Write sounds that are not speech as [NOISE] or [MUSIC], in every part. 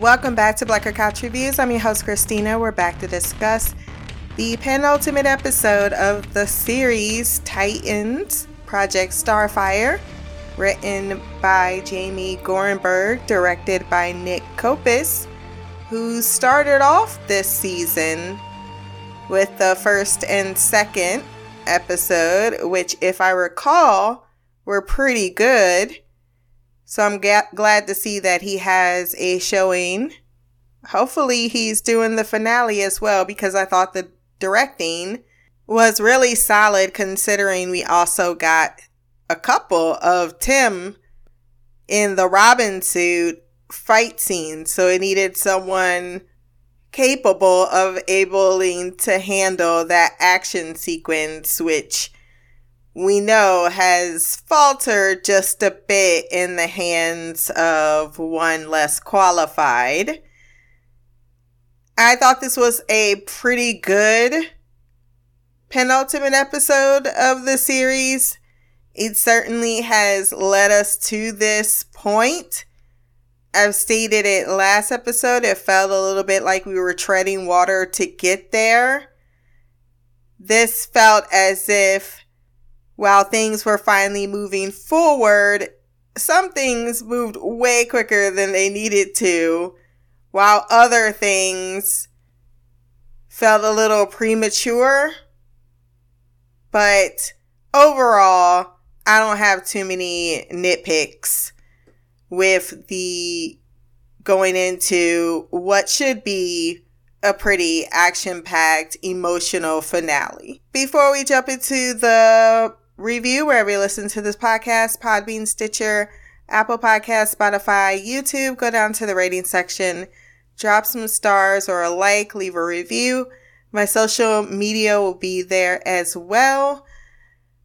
Welcome back to Black Girl Couch Reviews. I'm your host, Christina. We're back to discuss the penultimate episode of the series Titans Project Starfire, written by Jamie Gorenberg, directed by Nick Copus, who started off this season with the first and second episode, which, if I recall, were pretty good. So I'm ga- glad to see that he has a showing. Hopefully, he's doing the finale as well because I thought the directing was really solid considering we also got a couple of Tim in the Robin suit fight scene. So it needed someone capable of able to handle that action sequence, which we know has faltered just a bit in the hands of one less qualified. I thought this was a pretty good penultimate episode of the series. It certainly has led us to this point. I've stated it last episode. It felt a little bit like we were treading water to get there. This felt as if while things were finally moving forward, some things moved way quicker than they needed to, while other things felt a little premature. But overall, I don't have too many nitpicks with the going into what should be a pretty action packed, emotional finale. Before we jump into the review wherever you listen to this podcast Podbean, Stitcher, Apple Podcast, Spotify, YouTube. Go down to the rating section, drop some stars or a like, leave a review. My social media will be there as well.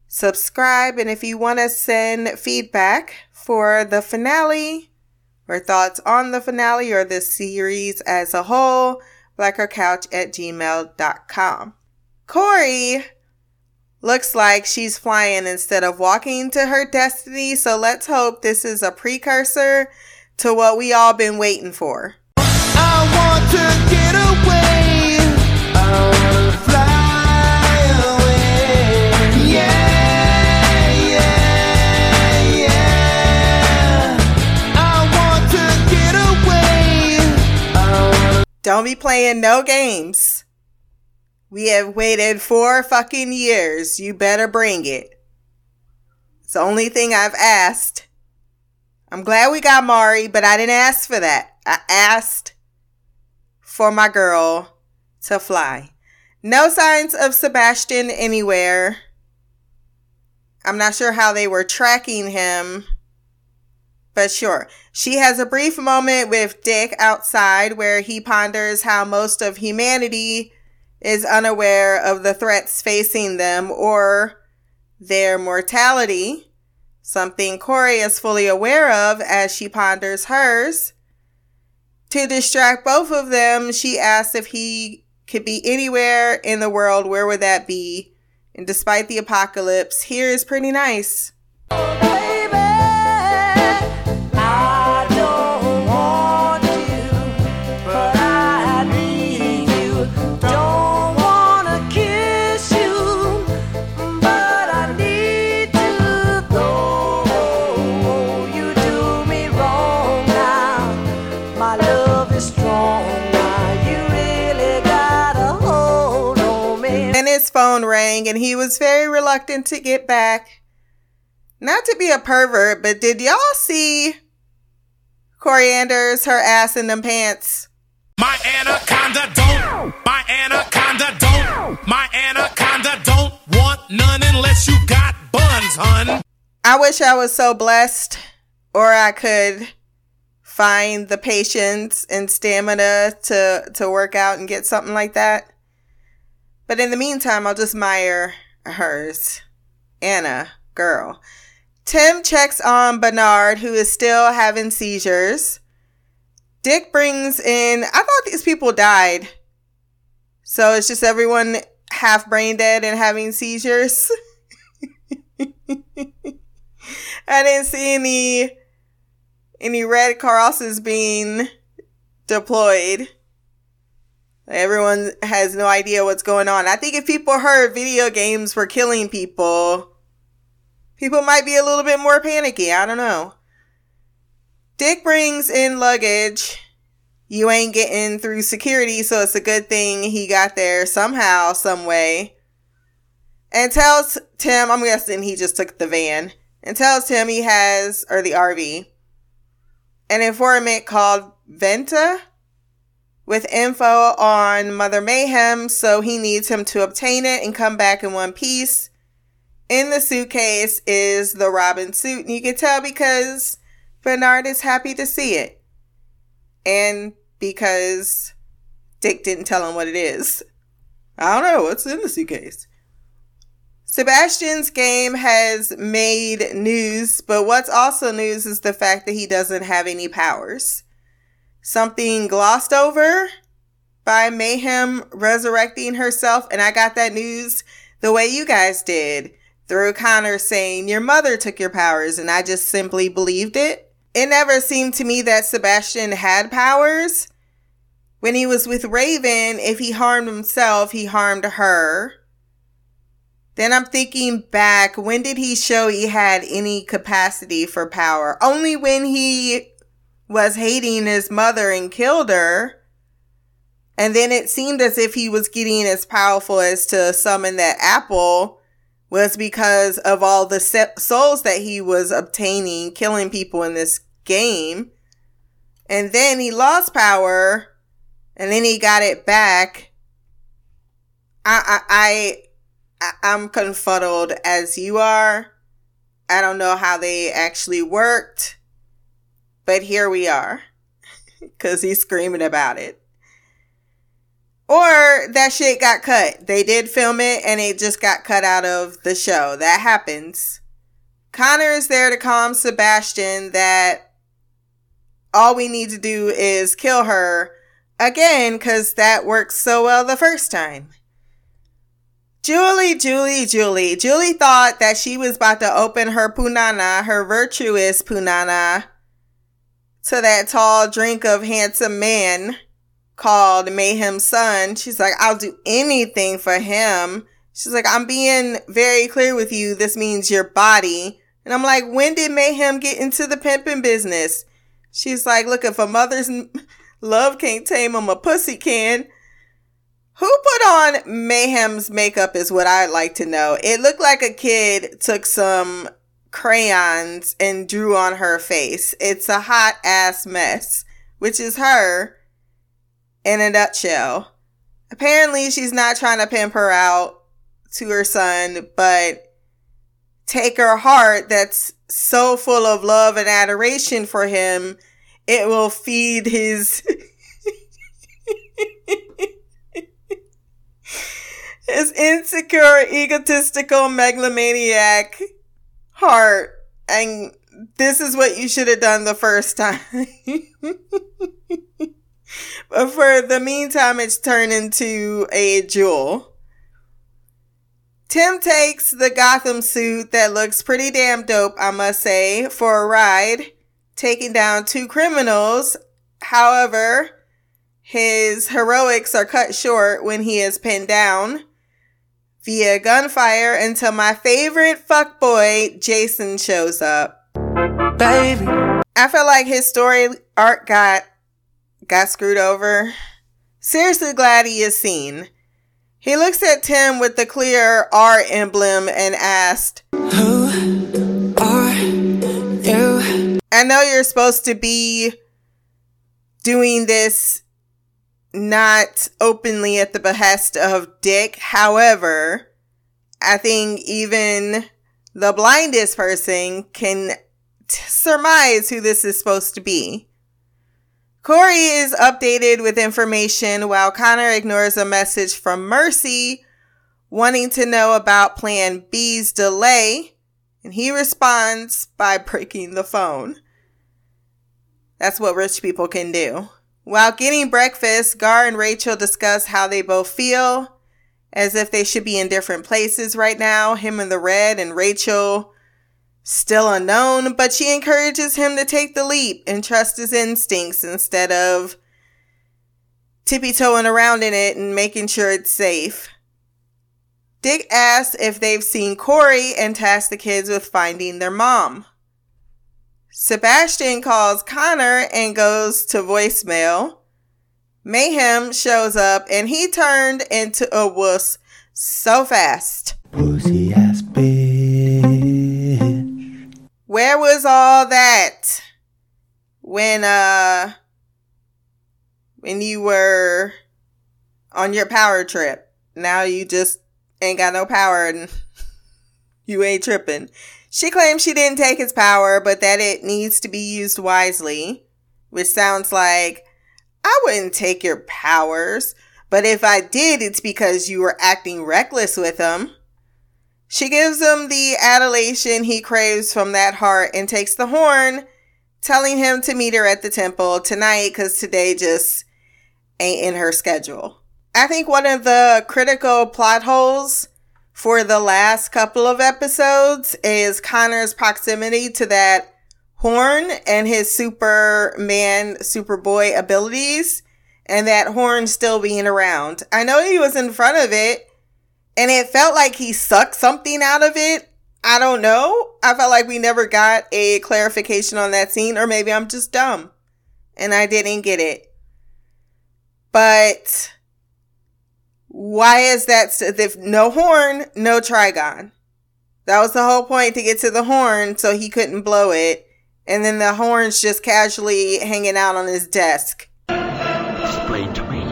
Subscribe, and if you want to send feedback for the finale or thoughts on the finale or the series as a whole, blackgirlcouch at gmail.com. Kory looks like she's flying instead of walking to her destiny. So let's hope this is a precursor to what we all been waiting for. Don't be playing no games. We have waited four fucking years. You better bring it. It's the only thing I've asked. I'm glad we got Mari, but I didn't ask for that. I asked for my girl to fly. No signs of Sebastian anywhere. I'm not sure how they were tracking him, but sure. She has a brief moment with Dick outside where he ponders how most of humanity is unaware of the threats facing them or their mortality, something Kory is fully aware of as she ponders hers. To distract both of them, she asks if he could be anywhere in the world, where would that be? And despite the apocalypse, here is pretty nice. Phone rang and he was very reluctant to get back. Not to be a pervert, but did y'all see Koriand'r's her ass in them pants? My anaconda don't, my anaconda don't, my anaconda don't want none unless you got buns, hun. I wish I was so blessed or I could find the patience and stamina to to work out and get something like that. But in the meantime, I'll just admire hers. Anna, girl. Tim checks on Bernard, who is still having seizures. Dick brings in, I thought these people died. So it's just everyone half brain dead and having seizures. [LAUGHS] I didn't see any any red crosses being deployed. Everyone has no idea what's going on. I think if people heard video games were killing people, people might be a little bit more panicky. I don't know. Dick brings in luggage. You ain't getting through security, so it's a good thing he got there somehow, some way. And tells Tim, I'm guessing he just took the van, and tells Tim he has, or the RV, an informant called Venta with info on Mother Mayhem, so he needs him to obtain it and come back in one piece. In the suitcase is the Robin suit, and you can tell because Bernard is happy to see it. And because Dick didn't tell him what it is. I don't know what's in the suitcase. Sebastian's game has made news, but what's also news is the fact that he doesn't have any powers something glossed over by Mayhem resurrecting herself. And I got that news the way you guys did through Connor saying, Your mother took your powers. And I just simply believed it. It never seemed to me that Sebastian had powers. When he was with Raven, if he harmed himself, he harmed her. Then I'm thinking back, when did he show he had any capacity for power? Only when he was hating his mother and killed her. And then it seemed as if he was getting as powerful as to summon that apple was because of all the souls that he was obtaining, killing people in this game. And then he lost power and then he got it back. I, I, I, I'm confuddled as you are. I don't know how they actually worked. But here we are. [LAUGHS] Because he's screaming about it. Or that shit got cut. They did film it and it just got cut out of the show. That happens. Connor is there to calm Sebastian that all we need to do is kill her again because that worked so well the first time. Julie, Julie, Julie. Julie thought that she was about to open her punana, her virtuous punana, to that tall drink of handsome man called Mayhem's son. She's like, I'll do anything for him. She's like, I'm being very clear with you. This means your body. And I'm like, when did Mayhem get into the pimping business? She's like, look, if a mother's [LAUGHS] love can't tame him, a pussy can. Who put on Mayhem's makeup is what I'd like to know. It looked like a kid took some crayons and drew on her face. It's a hot ass mess, which is her in a nutshell. Apparently, she's not trying to pimp her out to her son, but take her heart that's so full of love and adoration for him, it will feed his. [LAUGHS] his insecure, egotistical megalomaniac heart and this is what you should have done the first time. [LAUGHS] but for the meantime, it's turned into a jewel. Tim takes the Gotham suit that looks pretty damn dope, I must say, for a ride, taking down two criminals. However, his heroics are cut short when he is pinned down via gunfire until my favorite fuckboy, Jason, shows up. Baby. I feel like his story arc got got screwed over. Seriously glad he is seen. He looks at Tim with the clear R emblem and asked, Who are you? I know you're supposed to be doing this not openly at the behest of Dick. However, I think even the blindest person can t- surmise who this is supposed to be. Kory is updated with information while Connor ignores a message from Mercy wanting to know about Plan B's delay, and he responds by breaking the phone. That's what rich people can do. While getting breakfast, Gar and Rachel discuss how they both feel, as if they should be in different places right now. Him in the red and Rachel still unknown, but she encourages him to take the leap and trust his instincts instead of tippy toeing around in it and making sure it's safe. Dick asks if they've seen Kory and tasks the kids with finding their mom. Sebastian calls Connor and goes to voicemail. Mayhem shows up and he turned into a wuss so fast. Pussy ass bitch. Where was all that when uh when you were on your power trip? Now you just ain't got no power and [LAUGHS] you ain't tripping. She claims she didn't take his power, but that it needs to be used wisely, which sounds like I wouldn't take your powers, but if I did, it's because you were acting reckless with them. She gives him the adulation he craves from that heart and takes the horn, telling him to meet her at the temple tonight because today just ain't in her schedule. I think one of the critical plot holes for the last couple of episodes is Connor's proximity to that horn and his Superman, Superboy abilities, and that horn still being around. I know he was in front of it, and it felt like he sucked something out of it. I don't know. I felt like we never got a clarification on that scene, or maybe I'm just dumb and I didn't get it. But why is that? If no horn, no Trigon. That was the whole point to get to the horn so he couldn't blow it. And then the horn's just casually hanging out on his desk. Explain to me.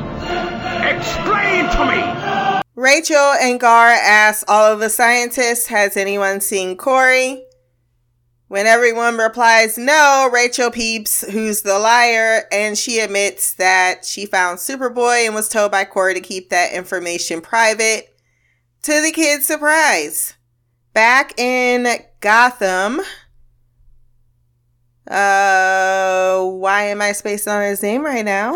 Explain to me! Rachel and Gar ask all of the scientists, has anyone seen Kory? When everyone replies no, Rachel peeps who's the liar and she admits that she found Superboy and was told by Kory to keep that information private. To the kids' surprise. Back in Gotham. Uh, why am I spacing on his name right now?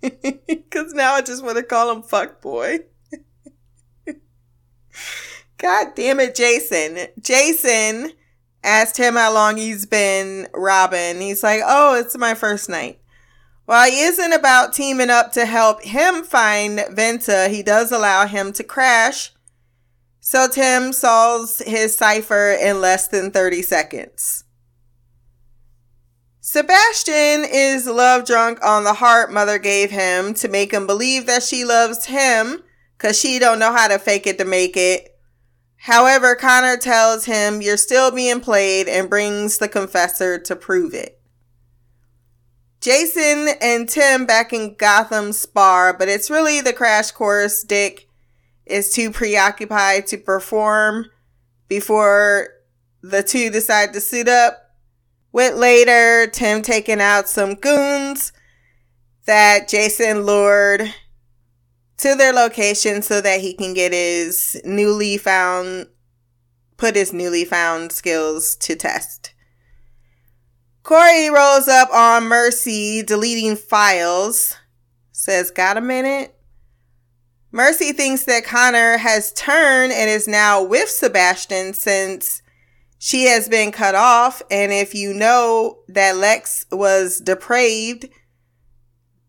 [LAUGHS] Because now I just want to call him Fuckboy. [LAUGHS] God damn it, Jason. Jason asked him how long he's been robbing. He's like, oh, it's my first night. While he isn't about teaming up to help him find Venta, he does allow him to crash. So Tim solves his cipher in less than 30 seconds. Sebastian is love drunk on the heart mother gave him to make him believe that she loves him because she don't know how to fake it to make it. However, Connor tells him you're still being played and brings the confessor to prove it. Jason and Tim back in Gotham spar, but it's really the crash course Dick is too preoccupied to perform before the two decide to suit up. With later, Tim taking out some goons that Jason lured to their location so that he can get his newly found put his newly found skills to test. Kory rolls up on Mercy, deleting files. Says, Got a minute? Mercy thinks that Connor has turned and is now with Sebastian since she has been cut off. And if you know that Lex was depraved,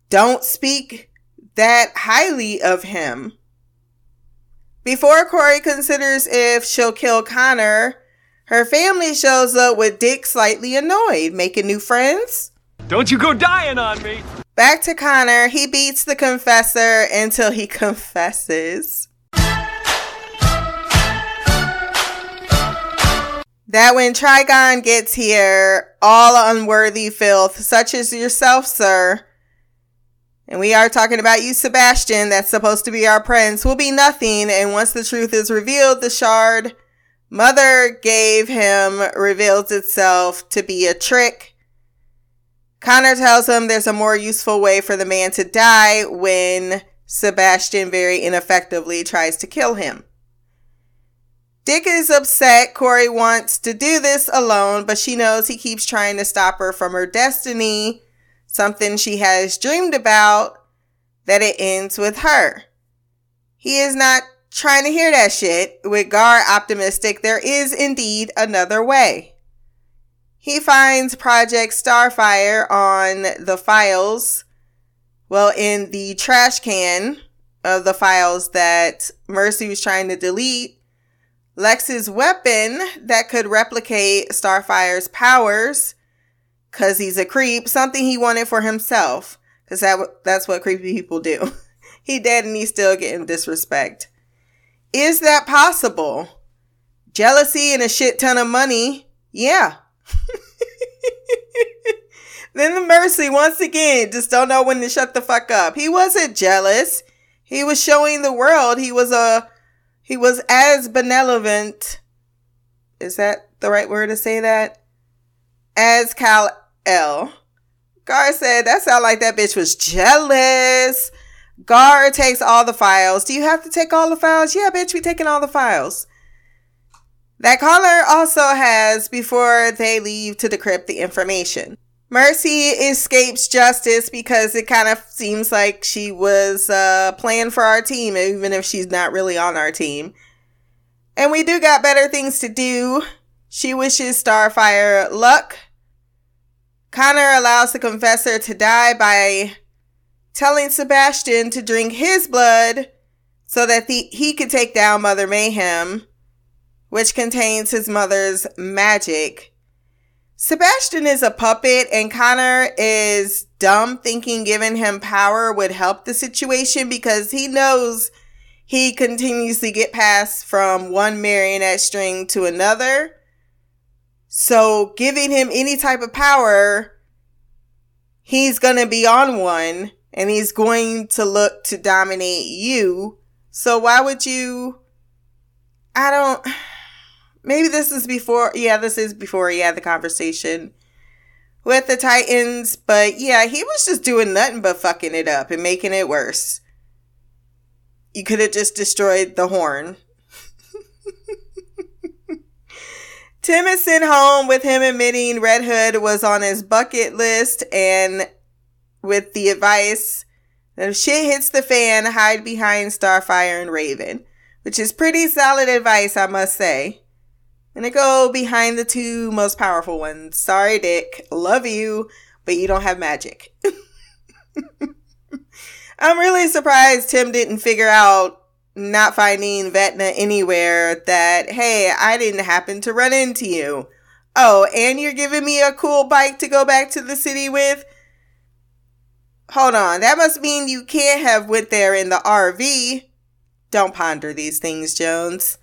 don't speak that highly of him. Before Kory considers if she'll kill Connor, her family shows up with Dick slightly annoyed, making new friends. Don't you go dying on me! Back to Connor, he beats the confessor until he [LAUGHS] confesses. That when Trigon gets here, all unworthy filth, such as yourself, sir, and we are talking about you, Sebastian, that's supposed to be our prince, will be nothing. And once the truth is revealed, the shard mother gave him reveals itself to be a trick. Connor tells him there's a more useful way for the man to die when Sebastian very ineffectively tries to kill him. Dick is upset. Kory wants to do this alone, but she knows he keeps trying to stop her from her destiny something she has dreamed about, that it ends with her. He is not trying to hear that shit. With Gar optimistic, there is indeed another way. He finds Project Starfire on the files Well, in the trash can of the files that Mercy was trying to delete, Lex's weapon that could replicate Starfire's powers, because he's a creep, something he wanted for himself, because that, that's what creepy people do. [LAUGHS] he dead and he's still getting disrespect. Is that possible? Jealousy and a shit ton of money? Yeah. [LAUGHS] then the Mercy, once again, just don't know when to shut the fuck up. He wasn't jealous. He was showing the world he was a he was as benevolent. Is that the right word to say that? As Kal El. Gar said that sounded like that bitch was jealous. Gar takes all the files. Do you have to take all the files? Yeah, bitch, we taking all the files. That caller also has, before they leave to decrypt the information. Mercy escapes justice because it kind of seems like she was uh, playing for our team, even if she's not really on our team. And we do got better things to do. She wishes Starfire luck. Connor allows the confessor to die by telling Sebastian to drink his blood so that the, he could take down Mother Mayhem, which contains his mother's magic. Sebastian is a puppet and Connor is dumb thinking giving him power would help the situation because he knows he continuously get passed from one marionette string to another. So giving him any type of power, he's going to be on one and he's going to look to dominate you. So why would you I don't maybe this is before yeah this is before he had the conversation with the titans but yeah he was just doing nothing but fucking it up and making it worse you could have just destroyed the horn tim is sent home with him admitting red hood was on his bucket list and with the advice that if shit hits the fan hide behind starfire and raven which is pretty solid advice i must say Gonna go behind the two most powerful ones. Sorry, Dick. Love you, but you don't have magic. [LAUGHS] I'm really surprised Tim didn't figure out, not finding Vecna anywhere, that, hey, I didn't happen to run into you. Oh, and you're giving me a cool bike to go back to the city with? Hold on, that must mean you can't have went there in the RV. Don't ponder these things, Jones.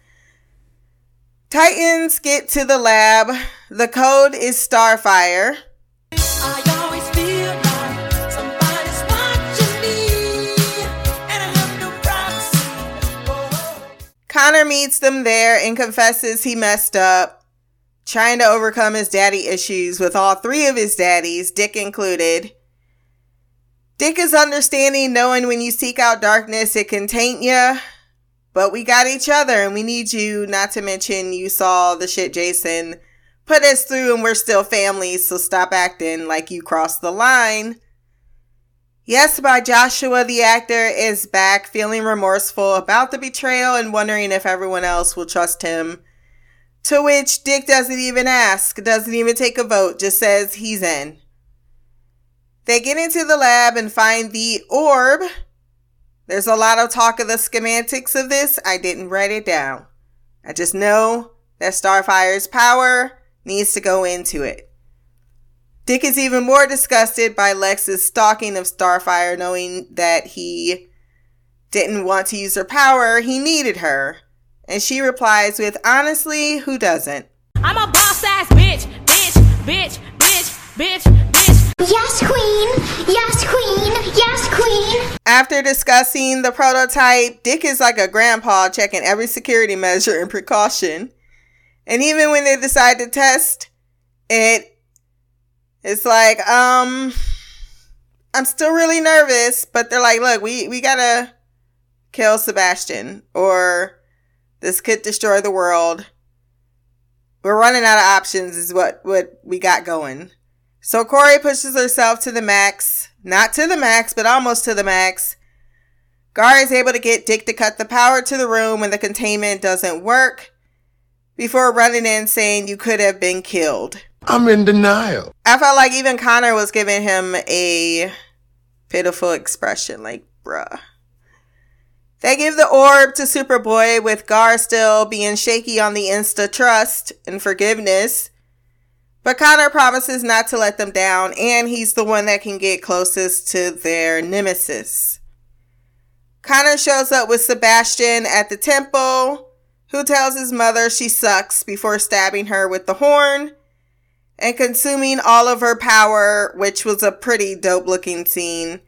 Titans get to the lab. The code is Starfire. Connor meets them there and confesses he messed up, trying to overcome his daddy issues with all three of his daddies, Dick included. Dick is understanding, knowing when you seek out darkness, it can taint you. But we got each other and we need you, not to mention you saw the shit Jason put us through and we're still family, so stop acting like you crossed the line. Yes, by Joshua, the actor, is back feeling remorseful about the betrayal and wondering if everyone else will trust him. To which Dick doesn't even ask, doesn't even take a vote, just says he's in. They get into the lab and find the orb, there's a lot of talk of the schematics of this. I didn't write it down. I just know that Starfire's power needs to go into it. Dick is even more disgusted by Lex's stalking of Starfire, knowing that he didn't want to use her power, he needed her. And she replies with, honestly, who doesn't? I'm a boss ass bitch, bitch, bitch, bitch, bitch, bitch. Yes, Queen! Yes, Queen! Yes, Queen! After discussing the prototype, Dick is like a grandpa checking every security measure and precaution. And even when they decide to test it, it's like, um, I'm still really nervous, but they're like, look, we, we gotta kill Sebastian or this could destroy the world. We're running out of options is what, what we got going. So Kory pushes herself to the max. Not to the max, but almost to the max. Gar is able to get Dick to cut the power to the room when the containment doesn't work before running in saying you could have been killed. I'm in denial. I felt like even Connor was giving him a pitiful expression, like, bruh. They give the orb to Superboy with Gar still being shaky on the Insta trust and forgiveness. But Connor promises not to let them down, and he's the one that can get closest to their nemesis. Connor shows up with Sebastian at the temple, who tells his mother she sucks before stabbing her with the horn and consuming all of her power, which was a pretty dope looking scene,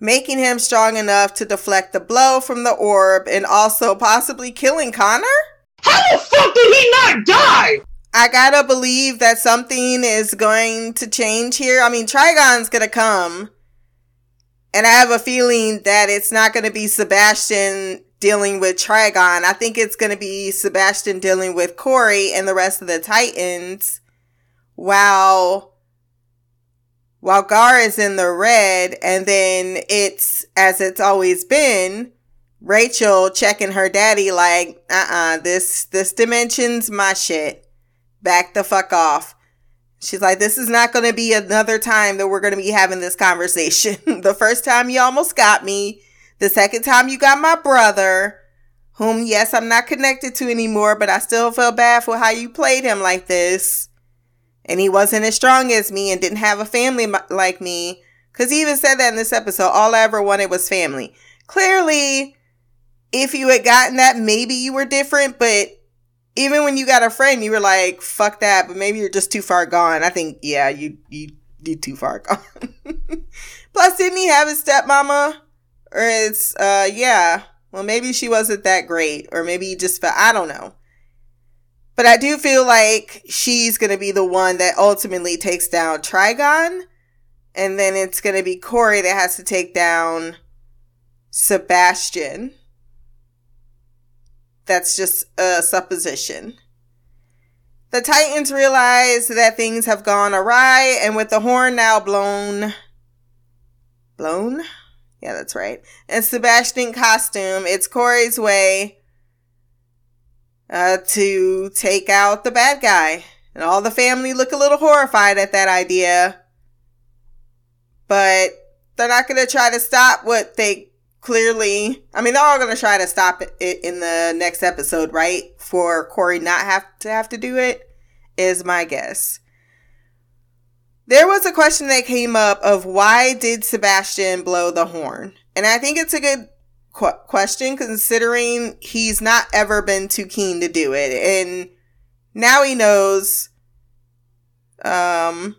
making him strong enough to deflect the blow from the orb and also possibly killing Connor? How the fuck did he not die? I gotta believe that something is going to change here. I mean, Trigon's gonna come. And I have a feeling that it's not gonna be Sebastian dealing with Trigon. I think it's gonna be Sebastian dealing with Kory and the rest of the Titans while while Gar is in the red, and then it's as it's always been, Rachel checking her daddy like, uh uh this this dimension's my shit. Back the fuck off. She's like, this is not gonna be another time that we're gonna be having this conversation. [LAUGHS] the first time you almost got me, the second time you got my brother, whom yes, I'm not connected to anymore, but I still feel bad for how you played him like this and he wasn't as strong as me and didn't have a family like me. Because he even said that in this episode. All I ever wanted was family. Clearly, if you had gotten that, maybe you were different. But even when you got a friend, you were like, fuck that. But maybe you're just too far gone. I think, yeah, you, you, you too far [LAUGHS] gone. Plus, didn't he have his stepmama? Or it's, uh, yeah. Well, maybe she wasn't that great. Or maybe he just felt, I don't know. But I do feel like she's going to be the one that ultimately takes down Trigon. And then it's going to be Kory that has to take down Sebastian. That's just a supposition. The Titans realize that things have gone awry, and with the horn now blown. Blown? Yeah, that's right. And Sebastian costume, it's Kory's way uh, to take out the bad guy. And all the family look a little horrified at that idea. But they're not going to try to stop what they clearly, I mean, they're all going to try to stop it in the next episode, right? For Kory not have to have to do it, is my guess. There was a question that came up of why did Sebastian blow the horn? And I think it's a good qu- question considering he's not ever been too keen to do it. And now he knows um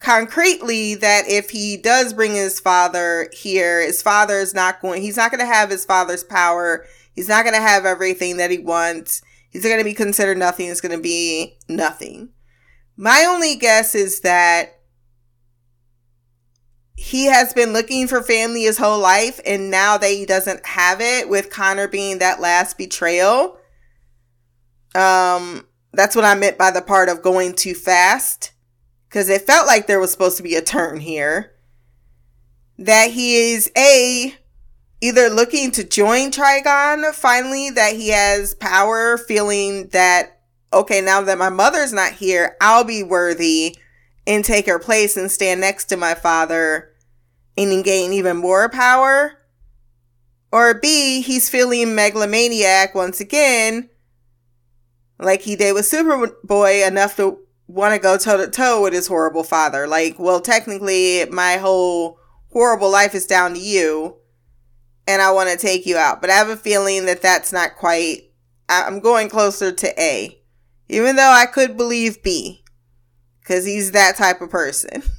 concretely that if he does bring his father here, his father is not going he's not going to have his father's power. He's not going to have everything that he wants. He's going to be considered nothing. It's going to be nothing. My only guess is that he has been looking for family his whole life and now that he doesn't have it with Connor being that last betrayal um that's what I meant by the part of going too fast. Cuz it felt like there was supposed to be a turn here. That he is a either looking to join Trigon finally that he has power feeling that okay now that my mother's not here I'll be worthy and take her place and stand next to my father and gain even more power. Or B, he's feeling megalomaniac once again, like he did with Superboy, enough to want to go toe to toe with his horrible father. Like, well, technically, my whole horrible life is down to you, and I want to take you out. But I have a feeling that that's not quite. I'm going closer to A, even though I could believe B because he's that type of person. [LAUGHS]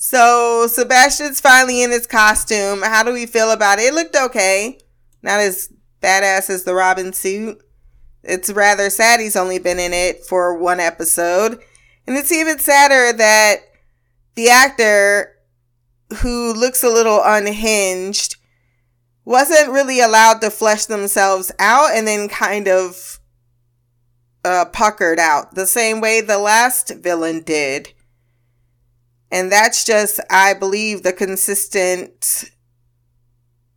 So Sebastian's finally in his costume. How do we feel about it? It looked okay. Not as badass as the Robin suit. It's rather sad he's only been in it for one episode. And it's even sadder that the actor who looks a little unhinged wasn't really allowed to flesh themselves out and then kind of uh, puckered out the same way the last villain did. And that's just, I believe, the consistent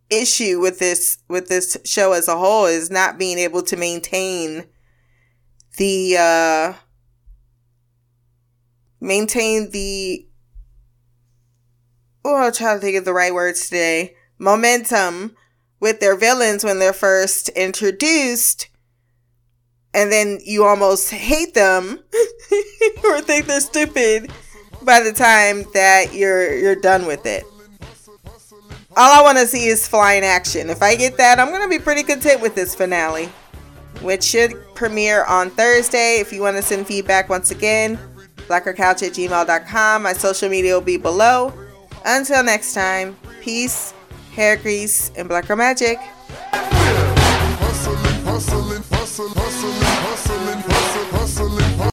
issue with this with this show as a whole is not being able to maintain the uh maintain the oh, I'll try to think of the right words today. Momentum with their villains when they're first introduced. And then you almost hate them [LAUGHS] or think they're stupid by the time that you're you're done with it. All I want to see is flying action. If I get that, I'm going to be pretty content with this finale, which should premiere on Thursday. If you want to send feedback once again, blackgirlcouch at gmail.com. My social media will be below. Until next time, peace, hair grease, and blacker magic.